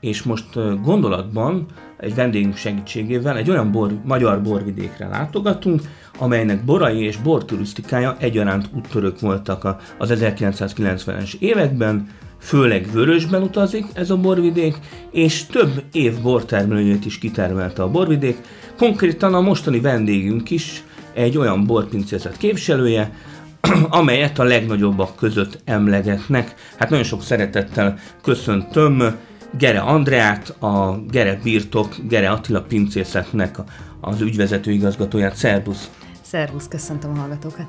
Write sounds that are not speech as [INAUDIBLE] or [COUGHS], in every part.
és most gondolatban egy vendégünk segítségével egy olyan bor, magyar borvidékre látogatunk, amelynek borai és borturisztikája egyaránt úttörők voltak az 1990-es években, főleg vörösben utazik ez a borvidék, és több év bortermelőjét is kitermelte a borvidék. Konkrétan a mostani vendégünk is egy olyan borpincészet képviselője, [CLEARS THROAT] amelyet a legnagyobbak között emlegetnek. Hát nagyon sok szeretettel köszöntöm Gere Andreát, a Gere Birtok, Gere Attila pincészetnek az ügyvezető igazgatóját. Szerbusz! Szervusz, köszöntöm a hallgatókat!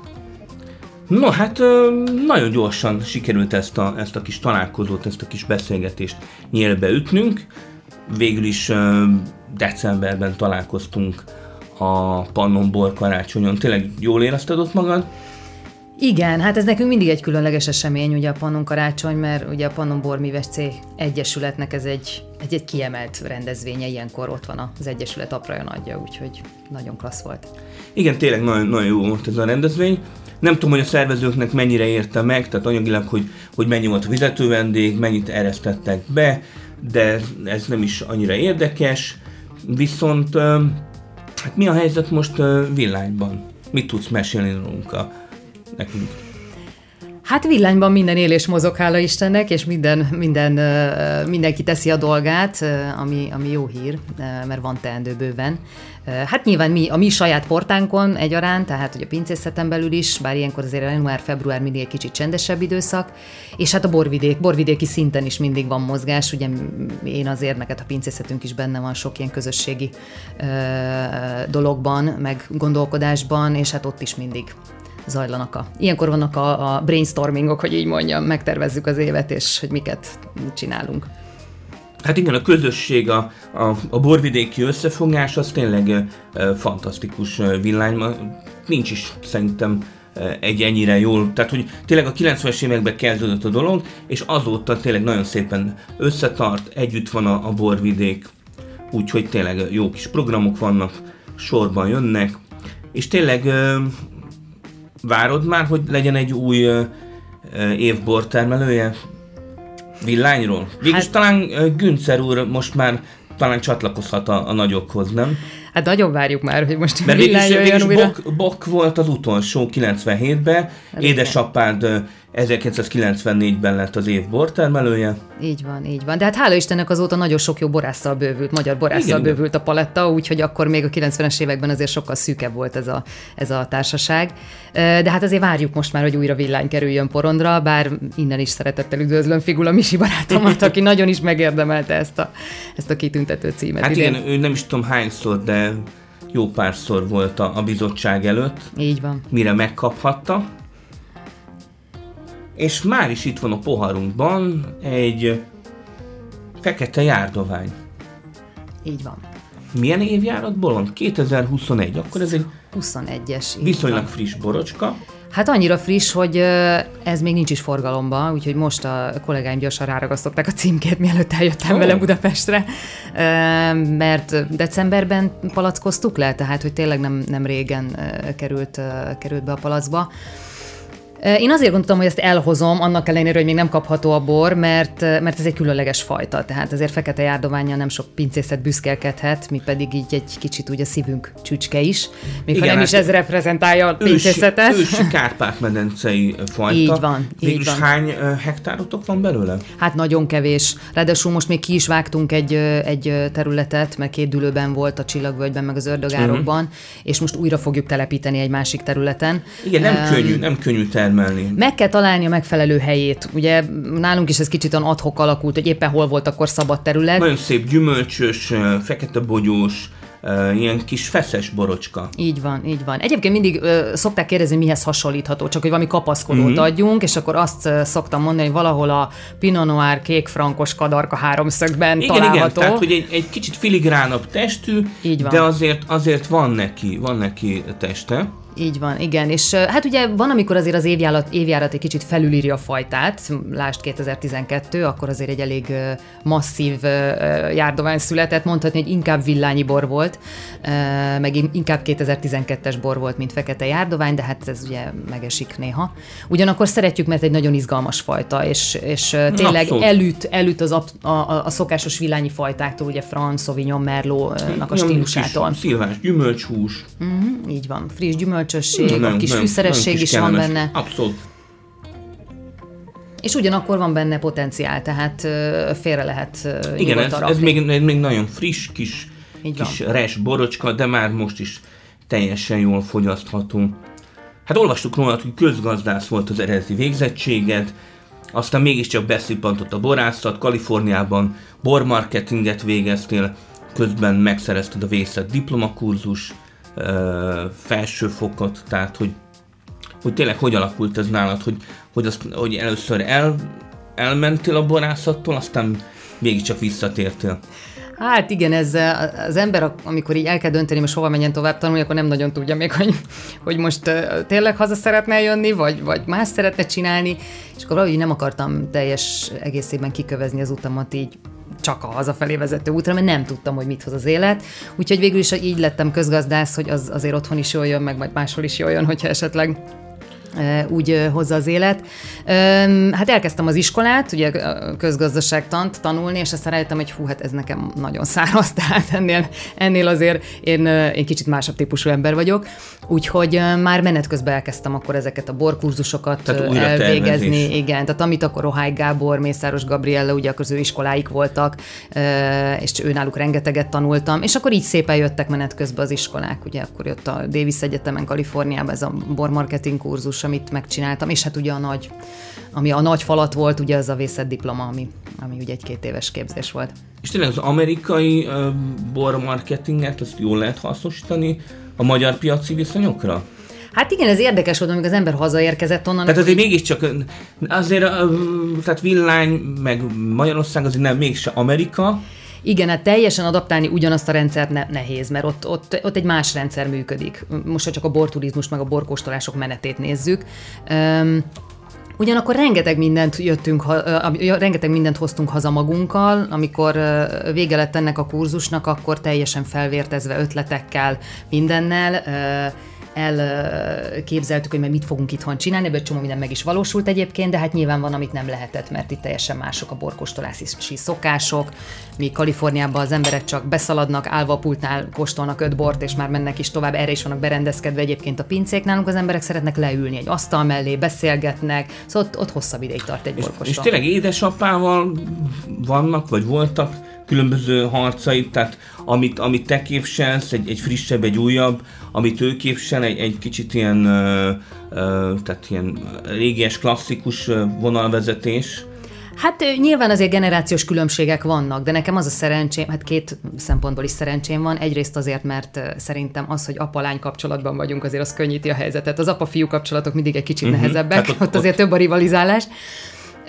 No, hát nagyon gyorsan sikerült ezt a, ezt a kis találkozót, ezt a kis beszélgetést nyílbe ütnünk. Végül is decemberben találkoztunk a Pannon Bor karácsonyon. Tényleg jól érezted ott magad? Igen, hát ez nekünk mindig egy különleges esemény, ugye a Pannon karácsony, mert ugye a Pannon Bormíves C Egyesületnek ez egy, egy, egy kiemelt rendezvénye, ilyenkor ott van az Egyesület apraja nagyja, úgyhogy nagyon klassz volt. Igen, tényleg nagyon, nagyon jó volt ez a rendezvény. Nem tudom, hogy a szervezőknek mennyire érte meg, tehát anyagilag, hogy, hogy mennyi volt a vezető vendég, mennyit eresztettek be, de ez nem is annyira érdekes. Viszont hát mi a helyzet most villányban? Mit tudsz mesélni rólunk nekünk? Hát villányban minden él és mozog, hála Istennek, és minden, minden, mindenki teszi a dolgát, ami, ami jó hír, mert van teendő bőven. Hát nyilván mi, a mi saját portánkon egyaránt, tehát hogy a pincészeten belül is, bár ilyenkor azért január-február mindig egy kicsit csendesebb időszak, és hát a borvidék, borvidéki szinten is mindig van mozgás, ugye én azért, neked a pincészetünk is benne van sok ilyen közösségi ö, dologban, meg gondolkodásban, és hát ott is mindig zajlanak a... Ilyenkor vannak a, a brainstormingok, hogy így mondjam, megtervezzük az évet, és hogy miket csinálunk. Hát igen, a közösség, a, a, a borvidéki összefogás az tényleg e, fantasztikus villány. Nincs is szerintem egy ennyire jól, tehát hogy tényleg a 90-es években kezdődött a dolog, és azóta tényleg nagyon szépen összetart, együtt van a, a borvidék, úgyhogy tényleg jó kis programok vannak, sorban jönnek, és tényleg Várod már, hogy legyen egy új uh, év bortermelője? Villányról? Végülis hát... talán uh, Güncer úr most már talán csatlakozhat a, a nagyokhoz, nem? Hát nagyon várjuk már, hogy most Mert villány jöjjön újra. Bok, Bok volt az utolsó 97-ben, hát édesapád 1994-ben lett az év bortermelője. Így van, így van. De hát hála Istennek azóta nagyon sok jó borásszal bővült, magyar borásszal Igen, bővült a paletta, úgyhogy akkor még a 90-es években azért sokkal szűkebb volt ez a, ez a társaság. De hát azért várjuk most már, hogy újra villány kerüljön porondra, bár innen is szeretettel üdvözlöm Figula Misi barátomat, aki [LAUGHS] nagyon is megérdemelte ezt a, ezt a kitüntető címet. Hát igen, ő nem is tudom hányszor, de jó párszor volt a, a bizottság előtt. Így van. Mire megkaphatta és már is itt van a poharunkban egy fekete járdovány. Így van. Milyen évjáratból van? 2021, akkor ez egy 21-es. Viszonylag van. friss borocska. Hát annyira friss, hogy ez még nincs is forgalomban, úgyhogy most a kollégáim gyorsan ráragasztották a címkét, mielőtt eljöttem oh. vele Budapestre, mert decemberben palackoztuk le, tehát hogy tényleg nem, nem régen került, került be a palacba. Én azért gondoltam, hogy ezt elhozom, annak ellenére, hogy még nem kapható a bor, mert, mert ez egy különleges fajta. Tehát azért fekete járdománya nem sok pincészet büszkélkedhet, mi pedig így egy kicsit úgy a szívünk csücske is, még Igen, ha nem hát is ez reprezentálja a pincészetet. Ős, ős Kárpát-medencei fajta. Így van. Végülis így van. hány hektárotok van belőle? Hát nagyon kevés. Ráadásul most még ki is vágtunk egy, egy területet, mert két dülőben volt a Csillagvölgyben, meg az Ördögárokban, uh-huh. és most újra fogjuk telepíteni egy másik területen. Igen, nem um, könnyű, nem könnyű terület termelni. Meg kell találni a megfelelő helyét. Ugye nálunk is ez kicsit olyan adhok alakult, hogy éppen hol volt akkor szabad terület. Nagyon szép gyümölcsös, fekete bogyós, ilyen kis feszes borocska. Így van, így van. Egyébként mindig ö, szokták kérdezni, mihez hasonlítható, csak hogy valami kapaszkodót Mhm. mm-hmm. adjunk, és akkor azt ö, szoktam mondani, hogy valahol a Pinot Noir kék frankos kadarka háromszögben Igen, igen, található. tehát hogy egy, egy kicsit filigránabb testű, Így van. de azért, azért van neki, van neki teste. Így van, igen. És hát ugye van, amikor azért az évjárat, évjárat egy kicsit felülírja a fajtát, lásd 2012, akkor azért egy elég masszív járdovány született, mondhatni, hogy inkább villányi bor volt, meg in- inkább 2012-es bor volt, mint fekete járdovány, de hát ez ugye megesik néha. Ugyanakkor szeretjük, mert egy nagyon izgalmas fajta, és, és tényleg Abszolút. elüt, elüt az a, a, a szokásos villányi fajtáktól, ugye Franc, Sauvignon, Merlot-nak a stílusától. Szilvás gyümölcshús. Így van, friss gyümölcsösség, a Nagyon- kis nagyon- fűszeresség nagyon kis is van kellemes. benne, Abszolút. és ugyanakkor van benne potenciál, tehát félre lehet Igen, ez, ez még, ez még nagyon friss, kis, Így kis res borocska, de már most is teljesen jól fogyasztható. Hát olvastuk rólad, hogy közgazdász volt az eredeti végzettséged, aztán mégiscsak beszippantott a borászat, Kaliforniában bormarketinget végeztél, közben megszerezted a vészet diplomakurzus, ö, felsőfokot, tehát hogy, hogy tényleg hogy alakult ez nálad, hogy, hogy, azt, hogy először el, elmentél a borászattól, aztán mégiscsak visszatértél. Hát igen, ez az ember, amikor így el kell dönteni, most hova menjen tovább tanulni, akkor nem nagyon tudja még, hogy, hogy most tényleg haza szeretne jönni, vagy, vagy más szeretne csinálni, és akkor valahogy nem akartam teljes egészében kikövezni az utamat így csak a hazafelé vezető útra, mert nem tudtam, hogy mit hoz az élet. Úgyhogy végül is így lettem közgazdász, hogy az azért otthon is jól jön, meg majd máshol is jól jön, hogyha esetleg úgy hozza az élet. Hát elkezdtem az iskolát, ugye közgazdaságtant tanulni, és aztán rájöttem, hogy hú, hát ez nekem nagyon száraz, [LAUGHS] tehát ennél, ennél azért én, én kicsit másabb típusú ember vagyok. Úgyhogy már menet közben elkezdtem akkor ezeket a borkurzusokat Tehát elvégezni. tervezés. Igen, tehát amit akkor Rohály Gábor, Mészáros Gabriella, ugye akkor az ő iskoláik voltak, és őnáluk rengeteget tanultam, és akkor így szépen jöttek menet közben az iskolák, ugye akkor jött a Davis Egyetemen Kaliforniában ez a bormarketing kurzus, amit megcsináltam, és hát ugye a nagy, ami a nagy falat volt, ugye az a vészett diploma, ami, ami ugye egy két éves képzés volt. És tényleg az amerikai uh, bormarketinget, azt jól lehet hasznosítani a magyar piaci viszonyokra? Hát igen, ez érdekes volt, amikor az ember hazaérkezett onnan. Tehát azért mégiscsak, ö, azért, tehát villány, meg Magyarország azért nem mégse Amerika, Igen, hát teljesen adaptálni ugyanazt a rendszert ne- nehéz, mert ott, ott, ott egy más rendszer működik. Most ha csak a borturizmus meg a borkóstolások menetét nézzük. Um, Ugyanakkor rengeteg mindent jöttünk, rengeteg mindent hoztunk haza magunkkal, amikor vége lett ennek a kurzusnak, akkor teljesen felvértezve ötletekkel, mindennel, elképzeltük, hogy majd mit fogunk itthon csinálni, ebből csomó minden meg is valósult egyébként, de hát nyilván van, amit nem lehetett, mert itt teljesen mások a borkóstolási szokások, míg Kaliforniában az emberek csak beszaladnak, állva a pultnál kóstolnak öt bort, és már mennek is tovább, erre is vannak berendezkedve egyébként a pincék, nálunk az emberek szeretnek leülni egy asztal mellé, beszélgetnek, szóval ott, ott hosszabb ideig tart egy és, borkóstol. és tényleg édesapával vannak, vagy voltak különböző harcaid, tehát amit, amit te képzelsz, egy, egy frissebb, egy újabb, amit ő képzel, egy, egy kicsit ilyen, ö, ö, tehát ilyen régies, klasszikus vonalvezetés. Hát nyilván azért generációs különbségek vannak, de nekem az a szerencsém, hát két szempontból is szerencsém van. Egyrészt azért, mert szerintem az, hogy apa-lány kapcsolatban vagyunk, azért az könnyíti a helyzetet. Az apa-fiú kapcsolatok mindig egy kicsit uh-huh. nehezebbek, ott, ott- ott azért több a rivalizálás.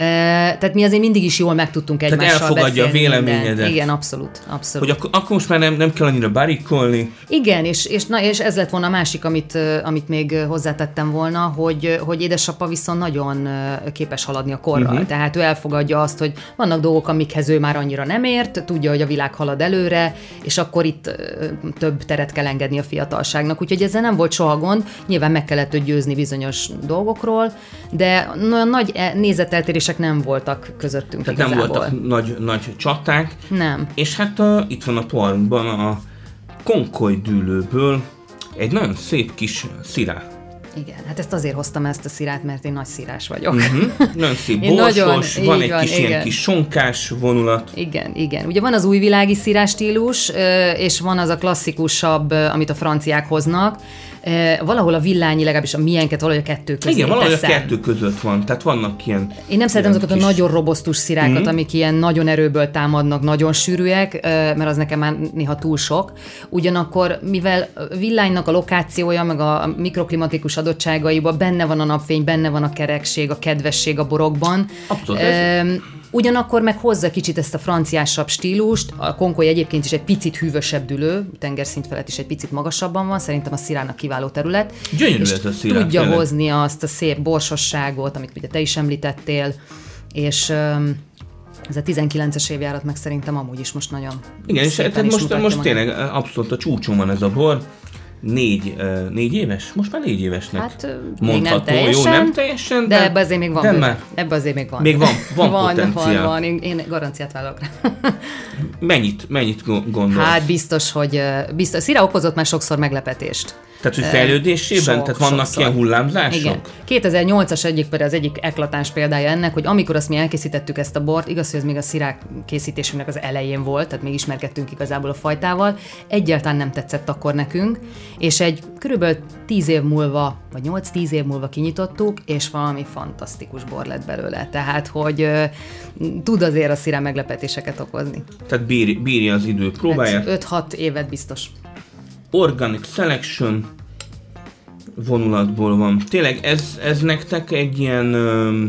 Tehát mi azért mindig is jól meg tudtunk egymással elfogadja a beszélni véleményedet. mindent. Igen, abszolút, abszolút. Hogy akkor, akkor most már nem, nem kell annyira barikolni, Igen, és, és, na, és ez lett volna a másik, amit, amit még hozzátettem volna, hogy, hogy édesapa viszont nagyon képes haladni a korral. Uh-huh. Tehát ő elfogadja azt, hogy vannak dolgok, amikhez ő már annyira nem ért, tudja, hogy a világ halad előre, és akkor itt több teret kell engedni a fiatalságnak. Úgyhogy ezzel nem volt soha gond, nyilván meg kellett őt győzni bizonyos dolgokról, de nagy e- nézeteltérések nem voltak közöttünk tehát nem igazából. voltak nagy, nagy csaták, Nem. és hát uh, itt van a parkban a konkoly dűlőből egy nagyon szép kis szirá. Igen, hát ezt azért hoztam ezt a szirát, mert én nagy szírás vagyok. Hm? [LAUGHS] Nagyon szép borsos, nagyon- van egy van, kis ilyen igen. kis sonkás vonulat. Igen, igen. Ugye van az újvilági szírás stílus, és van az a klasszikusabb, amit a franciák hoznak. Valahol a villányi, legalábbis a milyenket valahogy a kettő közé Igen, valahogy teszem. a kettő között van, tehát vannak ilyen Én nem szeretem azokat kis- a nagyon robosztus szirákat, mm. amik ilyen nagyon erőből támadnak, nagyon sűrűek, ö, mert az nekem már néha túl sok. Ugyanakkor, mivel villánynak a lokációja, meg a mikroklimatikus adottságaiban benne van a napfény, benne van a kerekség, a kedvesség a borokban. Abszolút. Ö, Ugyanakkor meg hozza kicsit ezt a franciásabb stílust. A konkoly egyébként is egy picit hűvösebb dülő, tengerszint felett is egy picit magasabban van, szerintem a szirának kiváló terület. Gyönyörű és ez a szirá, Tudja tényleg. hozni azt a szép borsosságot, amit ugye te is említettél, és ez a 19-es évjárat meg szerintem amúgy is most nagyon Igen, és tehát most, most tényleg abszolút a csúcson van ez a bor. Négy, négy éves? Most már négy évesnek Hát, még nem mondható. teljesen, Jó, nem teljesen, De, de ebbe azért még van. már Ebbe azért még van. Még van- [LAUGHS] van van, potenciál. van, van. Én, garanciát vállalok rá. mennyit, mennyit go- gondol? Hát biztos, hogy biztos. Szira okozott már sokszor meglepetést. Tehát, hogy fejlődésében? sok, tehát vannak sokszor. ilyen hullámzások? Igen. 2008-as egyik például az egyik eklatáns példája ennek, hogy amikor azt mi elkészítettük ezt a bort, igaz, hogy ez még a szirák készítésünknek az elején volt, tehát még ismerkedtünk igazából a fajtával, egyáltalán nem tetszett akkor nekünk, és egy körülbelül 10 év múlva, vagy 8-10 év múlva kinyitottuk, és valami fantasztikus bor lett belőle. Tehát, hogy tud azért a szirá meglepetéseket okozni. Tehát bírja, bírja az idő próbáját. 5-6 évet biztos. Organic Selection vonulatból van. Tényleg ez, ez nektek egy ilyen ö,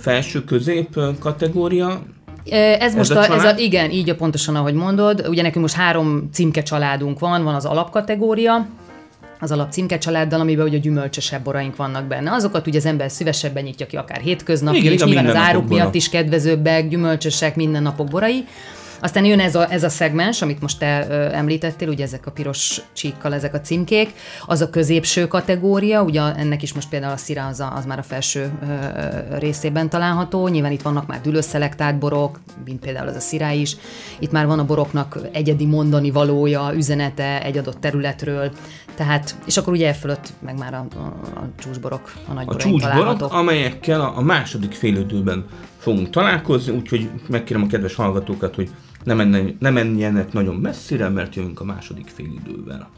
felső-közép kategória? Ez most a a, ez a, igen, így a pontosan, ahogy mondod. Ugye nekünk most három címke családunk van, van az alapkategória, az alap címke családdal, amiben ugye gyümölcsösebb boraink vannak benne. Azokat ugye az ember szívesebben nyitja ki akár hétköznapi, Igen, és nyilván az áruk bora. miatt is kedvezőbbek, gyümölcsösek, mindennapok borai. Aztán jön ez a, ez a szegmens, amit most te ö, említettél, ugye ezek a piros csíkkal, ezek a címkék, az a középső kategória, ugye ennek is most például a szira az, a, az már a felső ö, részében található, nyilván itt vannak már dülőszelektált borok, mint például az a szirá is, itt már van a boroknak egyedi mondani valója, üzenete egy adott területről, tehát, és akkor ugye e fölött meg már a, a, a csúcsborok, a nagy A csúcsborok, találhatók. amelyekkel a, a második félidőben fogunk találkozni, úgyhogy megkérem a kedves hallgatókat, hogy ne, menjen, ne menjenek nagyon messzire, mert jövünk a második félidővel.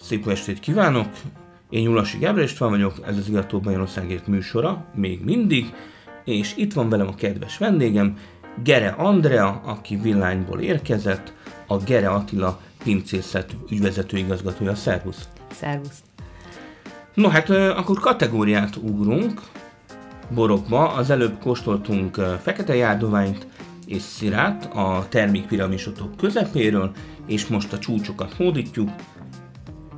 Szép estét kívánok! Én Nyulasi Gábor István vagyok, ez az Igató Magyarországért műsora, még mindig, és itt van velem a kedves vendégem, Gere Andrea, aki Villányból érkezett, a Gere Attila pincészet ügyvezető igazgatója. Szervusz! Szervusz. No hát akkor kategóriát ugrunk borokba. Az előbb kóstoltunk fekete járdoványt és szirát a termékpiramisotok közepéről, és most a csúcsokat hódítjuk.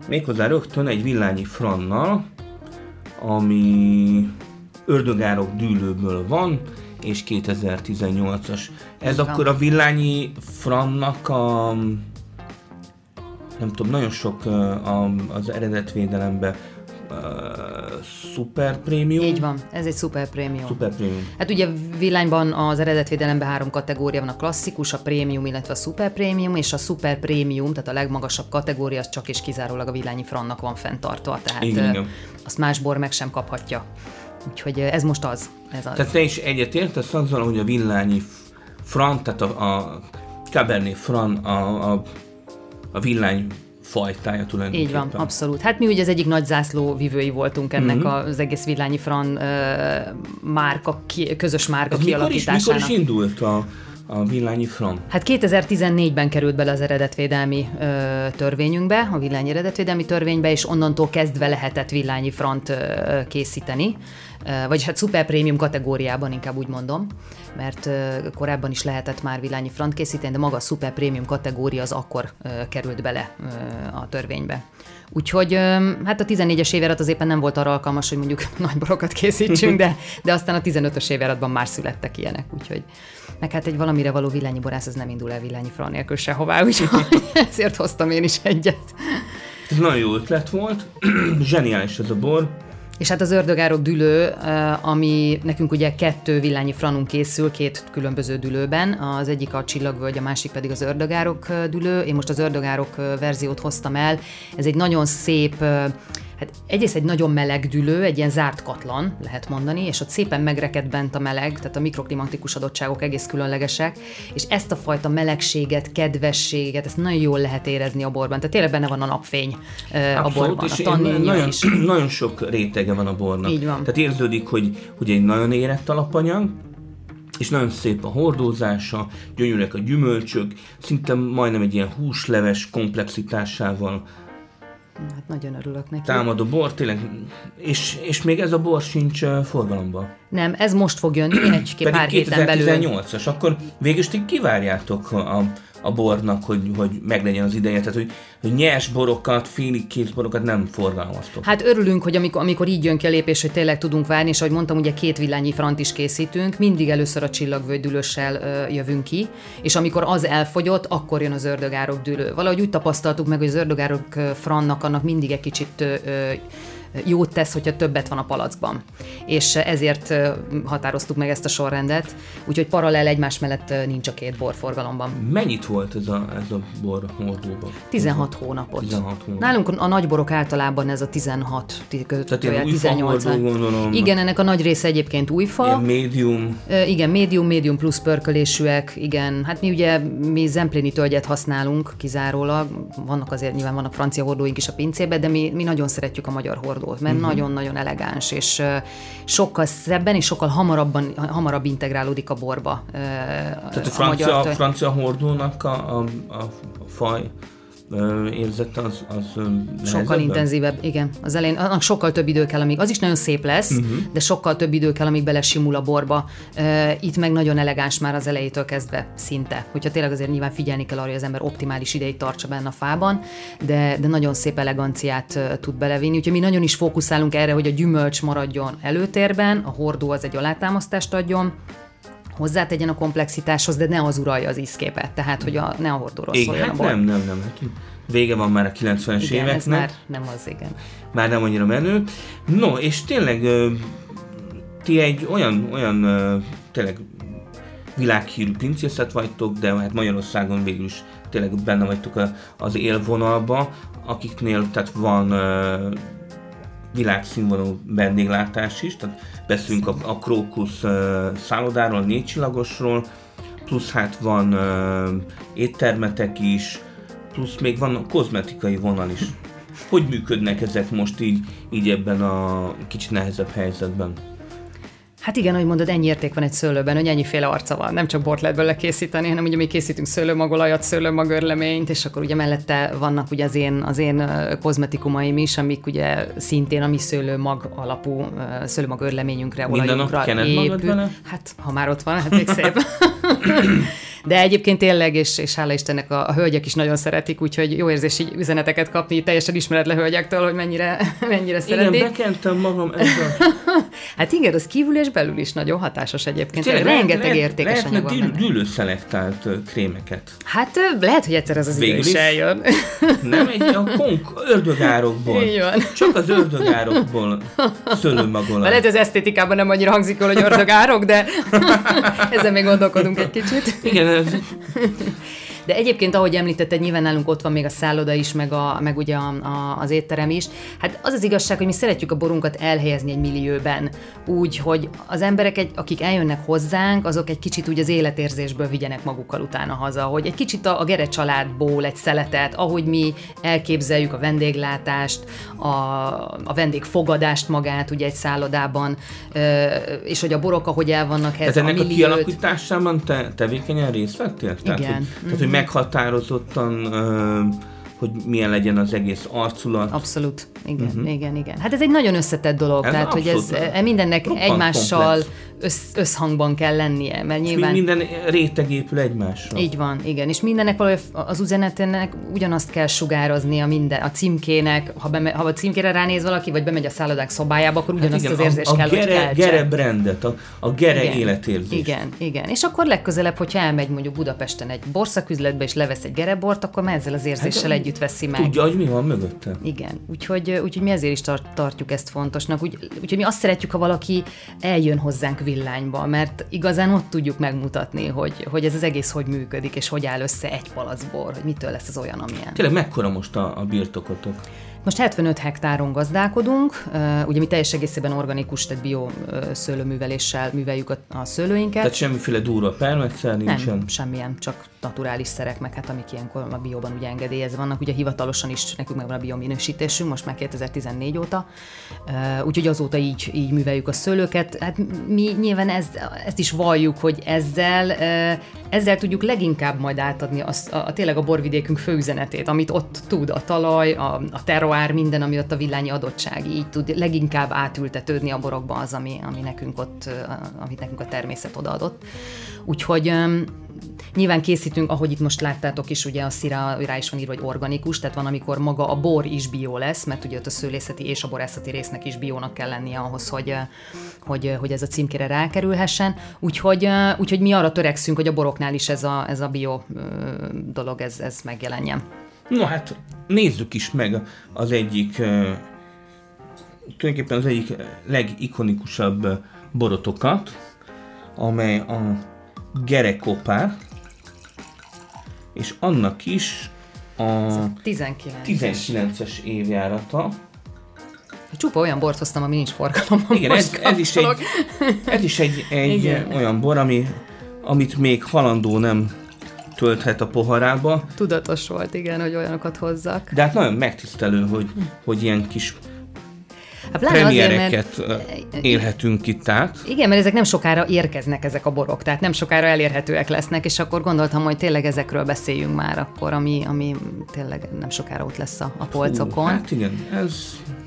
Méghozzá rögtön egy villányi frannal, ami ördögárok dűlőből van, és 2018-as. Ez van. akkor a villányi frannak a nem tudom, nagyon sok az eredetvédelemben super prémium. Így van, ez egy szuper prémium. Super prémium. Hát ugye villányban az eredetvédelemben három kategória van, a klasszikus, a prémium, illetve a szuper prémium, és a szuper prémium, tehát a legmagasabb kategória, az csak és kizárólag a villányi frannak van fenntartva, tehát Igen, igen. azt más bor meg sem kaphatja. Úgyhogy ez most az. Ez az. Tehát te is egyetértesz azzal, hogy a villányi fran, tehát a, a Cabernet Fran a, a, a villány fajtája tulajdonképpen. Így van, abszolút. Hát mi ugye az egyik nagy zászló vivői voltunk ennek Mhm. mm-hmm. az egész villányi fran ö, márka, ki, közös márka Ez mikor is, kialakításának. mikor is indult a, a villányi fran? Hát 2014-ben került bele az eredetvédelmi ö, törvényünkbe, a villányi eredetvédelmi törvénybe, és onnantól kezdve lehetett villányi front ö, készíteni. Ö, vagyis hát szuper prémium kategóriában, inkább úgy mondom, mert ö, korábban is lehetett már villányi front készíteni, de maga a szuper prémium kategória az akkor ö, került bele ö, a törvénybe. Úgyhogy hát a 14-es éverat az éppen nem volt arra alkalmas, hogy mondjuk [LAUGHS] nagy borokat készítsünk, de, de aztán a 15-ös éveratban már születtek ilyenek, úgyhogy meg hát egy valamire való villányi borász, az nem indul el villányi fran nélkül sehová, úgyhogy ezért hoztam én is egyet. Ez nagyon jó ötlet volt, [CLEARS THROAT] zseniális ez a bor. És hát az ördögárok dülő, eh, ami nekünk ugye kettő villányi franunk készül, két különböző dülőben, az egyik a csillagvölgy, a másik pedig az ördögárok eh, dülő. Én most az ördögárok eh, verziót hoztam el. Ez egy nagyon szép, hát egyrészt egy nagyon meleg dülő, egy ilyen zárt katlan, lehet mondani, és ott szépen megreked bent a meleg, tehát a mikroklimatikus adottságok egész különlegesek, és ezt a fajta melegséget, kedvességet, ezt nagyon jól lehet érezni a borban. Tehát tényleg benne van a napfény a borban, és a nagyon, is. nagyon sok rétege van a bornak. Így van. Tehát érződik, hogy, hogy egy nagyon érett alapanyag, és nagyon szép a hordózása, gyönyörűek a gyümölcsök, szinte majdnem egy ilyen húsleves komplexitásával Hát nagyon örülök neki. támadó bor, tényleg, és, és még ez a bor sincs forgalomban. Nem, ez most fog jönni egy pár héten belül. 2018-as, akkor végül ti kivárjátok a, a bornak, hogy, hogy meglegyen az ideje, tehát hogy, hogy nyers borokat, félig kész borokat nem forgalmaztok. Hát örülünk, hogy amikor, amikor így jön ki a lépés, hogy tényleg tudunk várni, és ahogy mondtam, ugye két villányi frant is készítünk, mindig először a csillagvölgydülőssel ö, jövünk ki, és amikor az elfogyott, akkor jön az ördögárok dülő. Valahogy úgy tapasztaltuk meg, hogy az ördögárok frannak annak mindig egy kicsit ö, jót tesz, hogyha többet van a palackban. És ezért ö, határoztuk meg ezt a sorrendet, úgyhogy paralel egymás mellett ö, nincs a két bor forgalomban. Mennyit volt ez a, ez a bor hordóban? 16 hónapot. 16 hónap. Nálunk a nagyborok általában ez a 16, Tehát ilyen új 18. fahordó, gondolom. Igen, ennek a nagy része egyébként újfa. Ilyen médium. Igen, médium, médium plusz pörkölésűek, igen. Hát mi ugye mi zempléni tölgyet használunk kizárólag, vannak azért nyilván vannak francia hordóink is a pincében, de mi, mi nagyon szeretjük a magyar hordót, mert uh-huh. nagyon-nagyon elegáns, és sokkal szebben és sokkal hamarabban, hamarabb integrálódik a borba. Tehát a magyar francia, tölgy. francia hordónak a, a, a faj ö, érzete az, az Sokkal intenzívebb, igen. Az elején annak sokkal több idő kell, amíg, az is nagyon szép lesz, uh-huh. de sokkal több idő kell, amíg belesimul a borba. Itt meg nagyon elegáns már az elejétől kezdve, szinte. Hogyha tényleg azért nyilván figyelni kell arra, hogy az ember optimális ideig tartsa benne a fában, de, de nagyon szép eleganciát tud belevinni. Úgyhogy mi nagyon is fókuszálunk erre, hogy a gyümölcs maradjon előtérben, a hordó az egy alátámasztást adjon, hozzátegyen a komplexitáshoz, de ne az uralja az ízképet, tehát hogy a, ne a hordóról Igen, szóljon hát a bor. nem, nem, nem. Hát vége van már a 90-es Igen, ez éveknek. már nem az, igen. már nem annyira menő. No, és tényleg ti egy olyan, olyan tényleg világhírű pincészet vagytok, de hát Magyarországon végül is tényleg benne vagytok az élvonalba, akiknél tehát van világszínvonalú vendéglátás is, tehát beszélünk a, a Krókusz szállodáról, négy csillagosról, plusz hát van éttermetek is, plusz még van a kozmetikai vonal is. Hogy működnek ezek most így, így ebben a kicsit nehezebb helyzetben? Hát igen, ahogy mondod, ennyi érték van egy szőlőben, hogy ennyiféle arca van. Nem csak bort lehet belőle készíteni, hanem ugye mi készítünk szőlőmagolajat, szőlőmagörleményt, és akkor ugye mellette vannak ugye az én, az én kozmetikumaim is, amik ugye szintén a mi szőlőmag alapú szőlőmagörleményünkre, Minden nap olajunkra kened magad vele? Hát, ha már ott van, hát még szép. [LAUGHS] [COUGHS] [COUGHS] [COUGHS] De egyébként tényleg, és, és hála Istennek a, a hölgyek is nagyon szeretik, úgyhogy jó érzés így üzeneteket kapni teljesen ismeretlen hölgyektől, hogy mennyire, [LAUGHS] mennyire szeretik. Igen, bekentem magam ezzel. [LAUGHS] Hát igen, az kívül és belül is nagyon hatásos egyébként. Tényleg, rengeteg értékes lehetne anyag van ö, krémeket. Hát lehet, hogy egyszer ez az idő Végül is eljön. [LAUGHS] Nem egy a konk ördögárokból. Így van. Csak az ördögárokból Lehet, szőlőmagolás. hogy az esztétikában nem annyira hangzik jól, hogy ördögárok, de ezen még gondolkodunk egy kicsit. Igen, breve. [LAUGHS] De egyébként, ahogy említetted, nyilván nálunk ott van még a szálloda is, meg, a, meg ugye a, a, az étterem is. Hát az az igazság, hogy mi szeretjük a borunkat elhelyezni egy millióben. Úgy, hogy az emberek, egy, akik eljönnek hozzánk, azok egy kicsit úgy az életérzésből vigyenek magukkal utána haza, hogy egy kicsit a, a Gere családból egy szeletet, ahogy mi elképzeljük a vendéglátást, a, a vendégfogadást magát ugye egy szállodában, és hogy a borok, ahogy el vannak tehát ez a ennek a milliót. kialakításában te tevékenyen részt vettél? Tehát, Igen. hogy, tehát, hogy meghatározottan, hogy milyen legyen az egész arculat. Abszolút, igen, uh-huh. igen, igen. Hát ez egy nagyon összetett dolog, Ez tehát hogy ez abszolút e, mindennek egymással össz, összhangban kell lennie, mert És nyilván... minden réteg épül egymásra. Így van, igen. És mindennek valahogy az üzenetének ugyanazt kell sugározni a minden, a címkének, ha, beme, ha a címkére ránéz valaki, vagy bemegy a szállodák szobájába, akkor ugyanazt Hát igen, az érzést a, a kell, gere, hogy keltse. gere brandet, a, a gere Igen. életérzést. Igen, igen. És akkor legközelebb, hogyha elmegy mondjuk Budapesten egy borszaküzletbe, és levesz egy gerebort, akkor már ezzel az érzéssel Hát, együtt veszi meg. Tudja, hogy mi van mögötte. Igen, úgyhogy, úgyhogy mi ezért is tart, tartjuk ezt fontosnak. Úgy, úgyhogy mi azt szeretjük, ha valaki eljön hozzánk villányba, mert igazán ott tudjuk megmutatni, hogy, hogy ez az egész hogy működik, és hogy áll össze egy palacból, hogy mitől lesz az olyan, amilyen. Tényleg mekkora most a, a birtokotok? Most 75 hektáron gazdálkodunk, ugye mi teljes egészében organikus, tehát bio szőlőműveléssel műveljük a, a szőlőinket. Tehát semmiféle durva permetszer nincsen? Nem, semmilyen, csak naturális szerek, meg hát amik ilyenkor a bióban ugye engedélyezve vannak, ugye hivatalosan is nekünk meg van a biominősítésünk, most már 2014 óta, úgyhogy azóta így, így műveljük a szőlőket. Hát mi nyilván ez, ezt is valljuk, hogy ezzel, ezzel tudjuk leginkább majd átadni azt, a, a, tényleg a borvidékünk főüzenetét, amit ott tud a talaj, a, a terroár, minden, ami ott a villányi adottság, így tud leginkább átültetődni a borokba az, ami, ami nekünk ott, amit nekünk a természet odaadott. Úgyhogy Nyilván készítünk, ahogy itt most láttátok is, ugye a szira rá is van írva, hogy organikus, tehát van, amikor maga a bor is bió lesz, mert ugye ott a szőlészeti és a borászati résznek is biónak kell lennie ahhoz, hogy, hogy, hogy ez a címkére rákerülhessen. Úgyhogy, úgyhogy mi arra törekszünk, hogy a boroknál is ez a, ez a bió dolog, ez, ez megjelenjen. No hát nézzük is meg az egyik, tulajdonképpen az egyik legikonikusabb borotokat, amely a gerekopár, és annak is a 19. 19-es évjárata. Csupa olyan bort hoztam, ami nincs forgalomban. Igen, ez, ez, is egy, ez is egy, egy olyan bor, ami, amit még halandó nem tölthet a poharába. Tudatos volt, igen, hogy olyanokat hozzak. De hát nagyon megtisztelő, hogy, hogy ilyen kis Hát premiereket azért, mert... élhetünk itt át. Igen, mert ezek nem sokára érkeznek ezek a borok, tehát nem sokára elérhetőek lesznek, és akkor gondoltam, hogy tényleg ezekről beszéljünk már akkor, ami, ami tényleg nem sokára ott lesz a, a polcokon. Hú, hát igen, ez...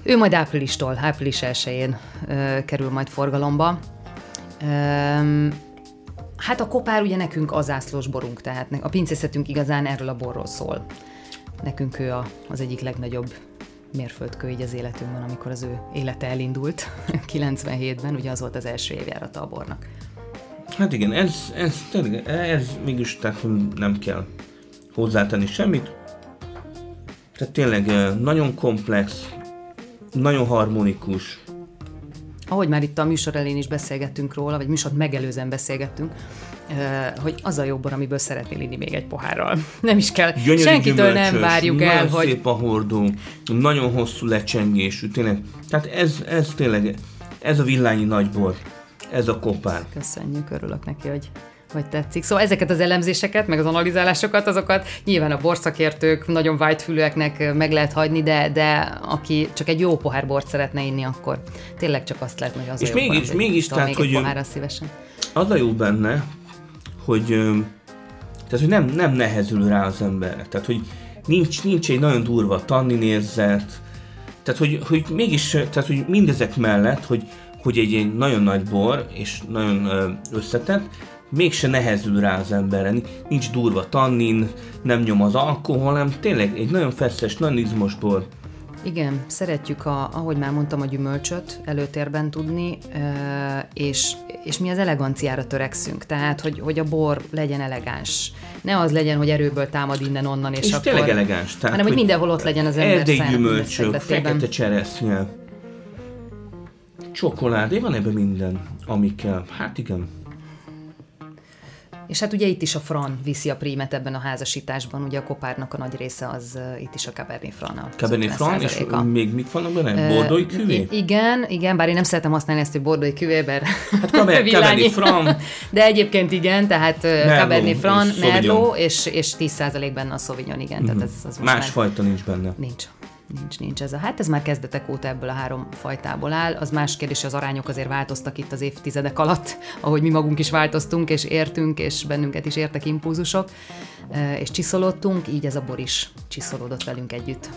Ő majd áprilistól, április 1 kerül majd forgalomba. Ö, hát a kopár ugye nekünk az ászlós borunk, tehát a pincészetünk igazán erről a borról szól. Nekünk ő a, az egyik legnagyobb mérföldkő így az életünkben, amikor az ő élete elindult [LAUGHS] 97-ben, ugye az volt az első évjárata a bornak. Hát igen, ez, ez, ez mégis tehát nem kell hozzátenni semmit. Tehát tényleg eh, nagyon komplex, nagyon harmonikus, ahogy már itt a műsor elén is beszélgettünk róla, vagy műsor megelőzően beszélgettünk, hogy az a jobb bor, amiből szeretnél inni még egy pohárral. [LAUGHS] Nem is kell. Gyönyörű Senkitől nem várjuk el, nagyon hogy... szép a hordó, nagyon hosszú lecsengésű, tényleg. Tehát ez, ez tényleg, ez a villányi nagybor, ez a kopár. Köszönjük, örülök neki, hogy hogy tetszik. Szóval ezeket az elemzéseket, meg az analizálásokat, azokat nyilván a borszakértők nagyon vágyfülőeknek meg lehet hagyni, de, de aki csak egy jó pohár bort szeretne inni, akkor tényleg csak azt lehet, hogy az És a jó mégis, mégis tehát, még hogy pohárra szívesen. Az a jó benne, hogy, tehát, hogy nem, nem nehezül rá az ember. Tehát, hogy nincs, nincs egy nagyon durva tanninérzet, tehát, hogy, hogy mégis, tehát, hogy mindezek mellett, hogy, hogy egy, egy nagyon nagy bor, és nagyon összetett, mégse nehezül rá az emberre, nincs durva tannin, nem nyom az alkohol, hanem tényleg egy nagyon feszes, nagyon izmos bor. Igen, szeretjük, a, ahogy már mondtam, a gyümölcsöt előtérben tudni, és, és mi az eleganciára törekszünk, tehát, hogy, hogy a bor legyen elegáns. Ne az legyen, hogy erőből támad innen-onnan, és, és akkor... tényleg elegáns. Tehát, hanem, hogy mindenhol ott legyen az ember Erdély gyümölcsök, fekete cseresznye, csokoládé, van ebben minden, ami kell. Hát igen. És hát ugye itt is a Fran viszi a prímet ebben a házasításban, ugye a kopárnak a nagy része az itt is a Cabernet Franc. A Cabernet Franc, és még mit vannak benne? Bordói küvé? Igen, igen, bár én nem szeretem használni ezt, hogy bordói küvé, mert hát [LAUGHS] Cabernet Franc. De egyébként igen, tehát Merlot, Cabernet Franc, Merlot, és, és 10% benne a Sauvignon, igen. Mm-hmm. Tehát mhm. ez, az Más fajta nincs benne. Nincs. Nincs, nincs ez a. Hát ez már kezdetek óta ebből a három fajtából áll. Az más kérdés, az arányok azért változtak itt az évtizedek alatt, ahogy mi magunk is változtunk, és értünk, és bennünket is értek impulzusok, és csiszolottunk, így ez a bor is csiszolódott velünk együtt.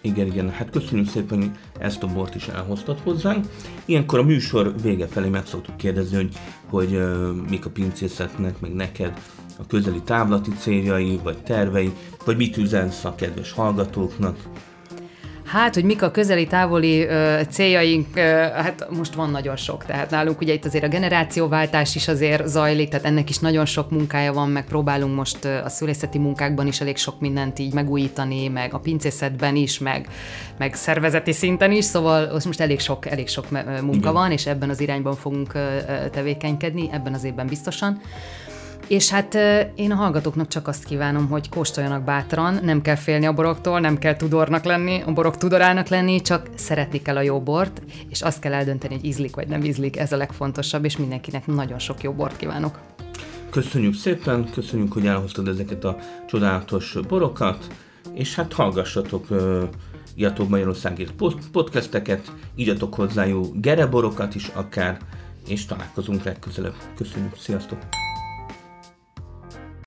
Igen, igen, hát köszönjük szépen, hogy ezt a bort is elhoztad hozzánk. Ilyenkor a műsor vége felé meg szoktuk kérdezni, hogy, hogy mik a pincészetnek, meg neked a közeli távlati céljai, vagy tervei, vagy mit üzensz a kedves hallgatóknak. Hát, hogy mik a közeli távoli ö, céljaink, ö, hát most van nagyon sok. Tehát nálunk ugye itt azért a generációváltás is azért zajlik, tehát ennek is nagyon sok munkája van, meg próbálunk most a szülészeti munkákban is elég sok mindent így megújítani, meg a pincészetben is, meg, meg szervezeti szinten is, szóval most elég sok, elég sok munka Igen. van, és ebben az irányban fogunk tevékenykedni, ebben az évben biztosan És hát én a hallgatóknak csak azt kívánom, hogy kóstoljanak bátran, nem kell félni a boroktól, nem kell tudornak lenni, a borok tudorának lenni, csak szeretni kell a jó bort, és azt kell eldönteni, hogy ízlik vagy nem ízlik, ez a legfontosabb, és mindenkinek nagyon sok jó bort kívánok. Köszönjük szépen, köszönjük, hogy elhoztad ezeket a csodálatos borokat, és hát hallgassatok uh, Iatóbb Magyarországért podcasteket, írjatok hozzá jó gereborokat is akár, és találkozunk legközelebb. Köszönjük, sziasztok!